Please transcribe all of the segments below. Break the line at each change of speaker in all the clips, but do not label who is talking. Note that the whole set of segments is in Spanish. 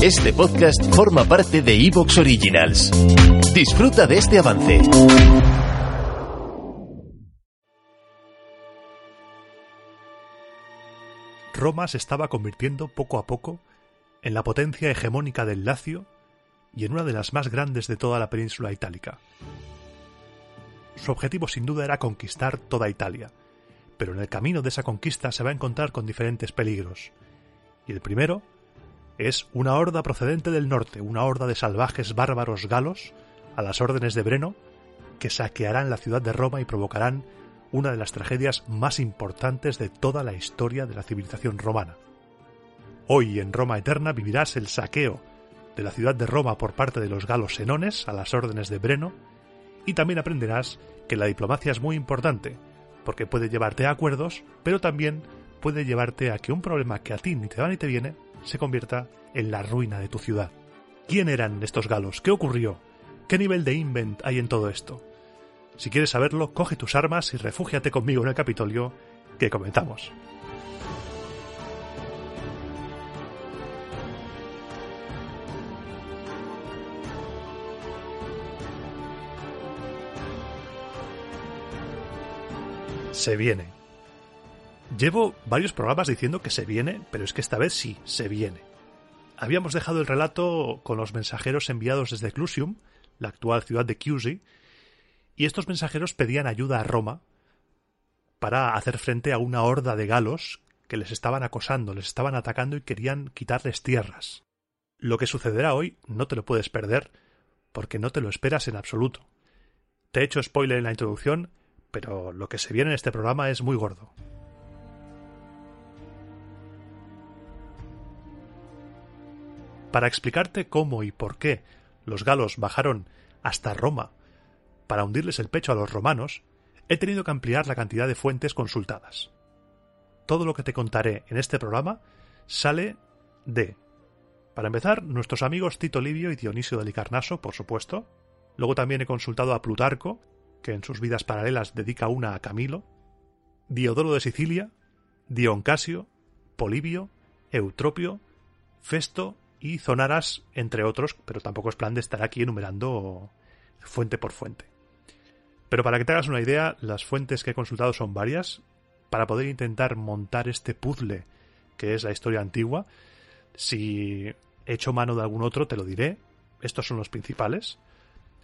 Este podcast forma parte de Evox Originals. Disfruta de este avance.
Roma se estaba convirtiendo poco a poco en la potencia hegemónica del Lacio y en una de las más grandes de toda la península itálica. Su objetivo sin duda era conquistar toda Italia, pero en el camino de esa conquista se va a encontrar con diferentes peligros. Y el primero es una horda procedente del norte, una horda de salvajes bárbaros galos, a las órdenes de Breno, que saquearán la ciudad de Roma y provocarán una de las tragedias más importantes de toda la historia de la civilización romana. Hoy en Roma Eterna vivirás el saqueo de la ciudad de Roma por parte de los galos senones a las órdenes de Breno, y también aprenderás que la diplomacia es muy importante, porque puede llevarte a acuerdos, pero también puede llevarte a que un problema que a ti ni te va ni te viene se convierta en la ruina de tu ciudad. ¿Quién eran estos galos? ¿Qué ocurrió? ¿Qué nivel de invent hay en todo esto? Si quieres saberlo, coge tus armas y refúgiate conmigo en el Capitolio, que comenzamos. Se viene. Llevo varios programas diciendo que se viene, pero es que esta vez sí, se viene. Habíamos dejado el relato con los mensajeros enviados desde Clusium, la actual ciudad de Chiusi, y estos mensajeros pedían ayuda a Roma para hacer frente a una horda de galos que les estaban acosando, les estaban atacando y querían quitarles tierras. Lo que sucederá hoy no te lo puedes perder, porque no te lo esperas en absoluto. Te he hecho spoiler en la introducción, pero lo que se viene en este programa es muy gordo. Para explicarte cómo y por qué los galos bajaron hasta Roma para hundirles el pecho a los romanos, he tenido que ampliar la cantidad de fuentes consultadas. Todo lo que te contaré en este programa sale de, para empezar, nuestros amigos Tito Livio y Dionisio de Licarnaso, por supuesto. Luego también he consultado a Plutarco, que en sus vidas paralelas dedica una a Camilo, Diodoro de Sicilia, Dion Casio, Polibio, Eutropio, Festo y Zonaras, entre otros, pero tampoco es plan de estar aquí enumerando fuente por fuente. Pero para que te hagas una idea, las fuentes que he consultado son varias. Para poder intentar montar este puzzle que es la historia antigua, si he hecho mano de algún otro, te lo diré. Estos son los principales.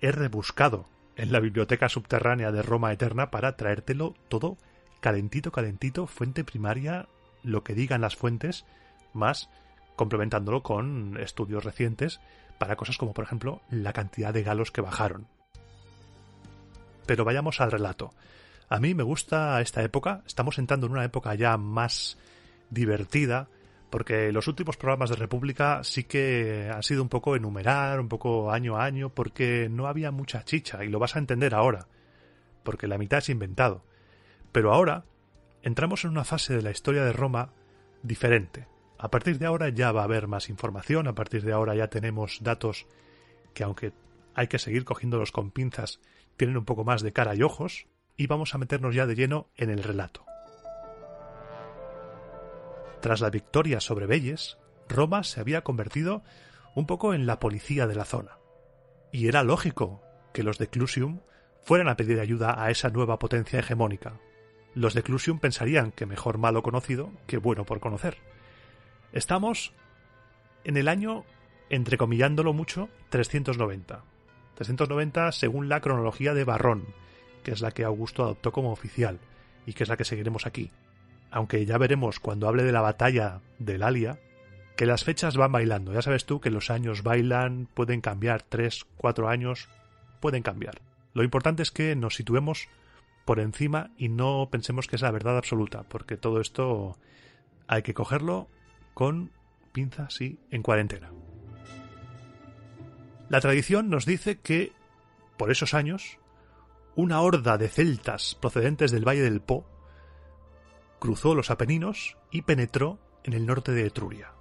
He rebuscado en la biblioteca subterránea de Roma Eterna para traértelo todo calentito, calentito, fuente primaria, lo que digan las fuentes, más complementándolo con estudios recientes para cosas como, por ejemplo, la cantidad de galos que bajaron. Pero vayamos al relato. A mí me gusta esta época, estamos entrando en una época ya más divertida, porque los últimos programas de República sí que ha sido un poco enumerar, un poco año a año, porque no había mucha chicha, y lo vas a entender ahora, porque la mitad es inventado. Pero ahora entramos en una fase de la historia de Roma diferente. A partir de ahora ya va a haber más información, a partir de ahora ya tenemos datos que aunque hay que seguir cogiéndolos con pinzas, tienen un poco más de cara y ojos, y vamos a meternos ya de lleno en el relato. Tras la victoria sobre Belles, Roma se había convertido un poco en la policía de la zona. Y era lógico que los de Clusium fueran a pedir ayuda a esa nueva potencia hegemónica. Los de Clusium pensarían que mejor malo conocido que bueno por conocer. Estamos en el año, entrecomillándolo mucho, 390. 390 según la cronología de Barrón, que es la que Augusto adoptó como oficial y que es la que seguiremos aquí. Aunque ya veremos cuando hable de la batalla del Alia, que las fechas van bailando. Ya sabes tú que los años bailan, pueden cambiar, tres, cuatro años, pueden cambiar. Lo importante es que nos situemos por encima y no pensemos que es la verdad absoluta, porque todo esto hay que cogerlo con pinzas y en cuarentena. La tradición nos dice que, por esos años, una horda de celtas procedentes del Valle del Po cruzó los Apeninos y penetró en el norte de Etruria.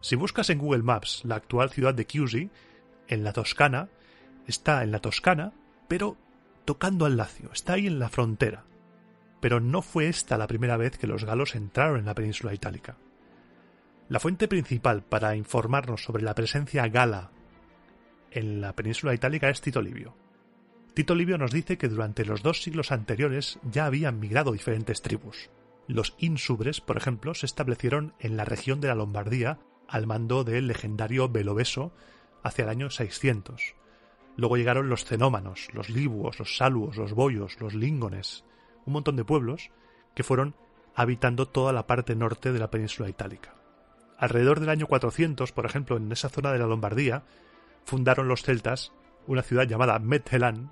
Si buscas en Google Maps la actual ciudad de Chiusi, en la Toscana, está en la Toscana, pero tocando al Lacio, está ahí en la frontera. Pero no fue esta la primera vez que los galos entraron en la península itálica. La fuente principal para informarnos sobre la presencia gala en la península itálica es Tito Livio. Tito Livio nos dice que durante los dos siglos anteriores ya habían migrado diferentes tribus. Los insubres, por ejemplo, se establecieron en la región de la Lombardía al mando del legendario Beloveso hacia el año 600. Luego llegaron los cenómanos, los libuos, los saluos, los boyos, los lingones, un montón de pueblos que fueron habitando toda la parte norte de la península itálica. Alrededor del año 400, por ejemplo, en esa zona de la Lombardía, fundaron los celtas una ciudad llamada Medcelan,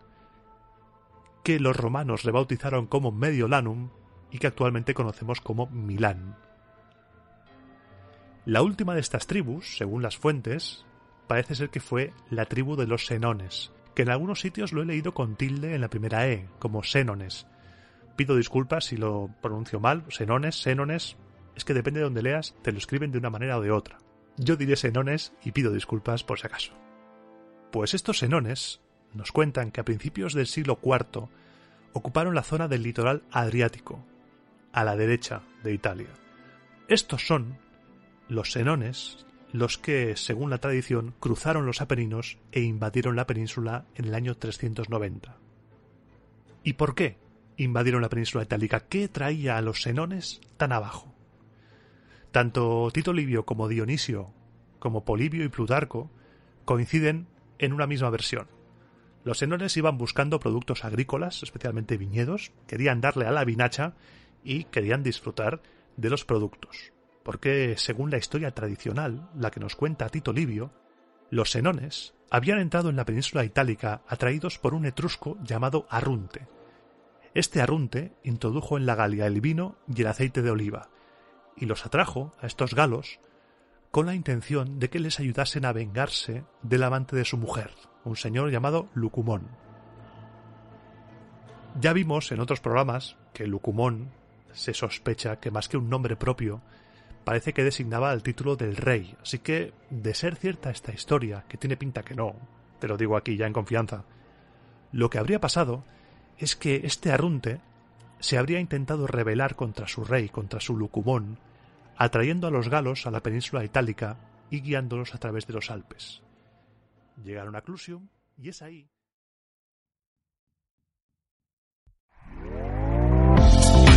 que los romanos rebautizaron como Mediolanum y que actualmente conocemos como Milán. La última de estas tribus, según las fuentes, parece ser que fue la tribu de los Senones, que en algunos sitios lo he leído con tilde en la primera E, como Senones. Pido disculpas si lo pronuncio mal, Senones, Senones, es que depende de donde leas, te lo escriben de una manera o de otra. Yo diré Senones y pido disculpas por si acaso. Pues estos Senones nos cuentan que a principios del siglo IV ocuparon la zona del litoral adriático, a la derecha de Italia. Estos son los Senones los que, según la tradición, cruzaron los Apeninos e invadieron la península en el año 390. ¿Y por qué invadieron la península itálica? ¿Qué traía a los Senones tan abajo? Tanto Tito Livio como Dionisio, como Polibio y Plutarco, coinciden en una misma versión. Los senones iban buscando productos agrícolas, especialmente viñedos, querían darle a la vinacha y querían disfrutar de los productos porque, según la historia tradicional, la que nos cuenta Tito Livio, los senones habían entrado en la península itálica atraídos por un etrusco llamado Arrunte. Este Arrunte introdujo en la Galia el vino y el aceite de oliva, y los atrajo a estos galos con la intención de que les ayudasen a vengarse del amante de su mujer, un señor llamado Lucumón. Ya vimos en otros programas que Lucumón se sospecha que más que un nombre propio parece que designaba el título del rey, así que, de ser cierta esta historia, que tiene pinta que no, te lo digo aquí ya en confianza, lo que habría pasado es que este Arrunte se habría intentado rebelar contra su rey, contra su Lucumón, atrayendo a los galos a la península itálica y guiándolos a través de los Alpes. Llegaron a Clusium y es ahí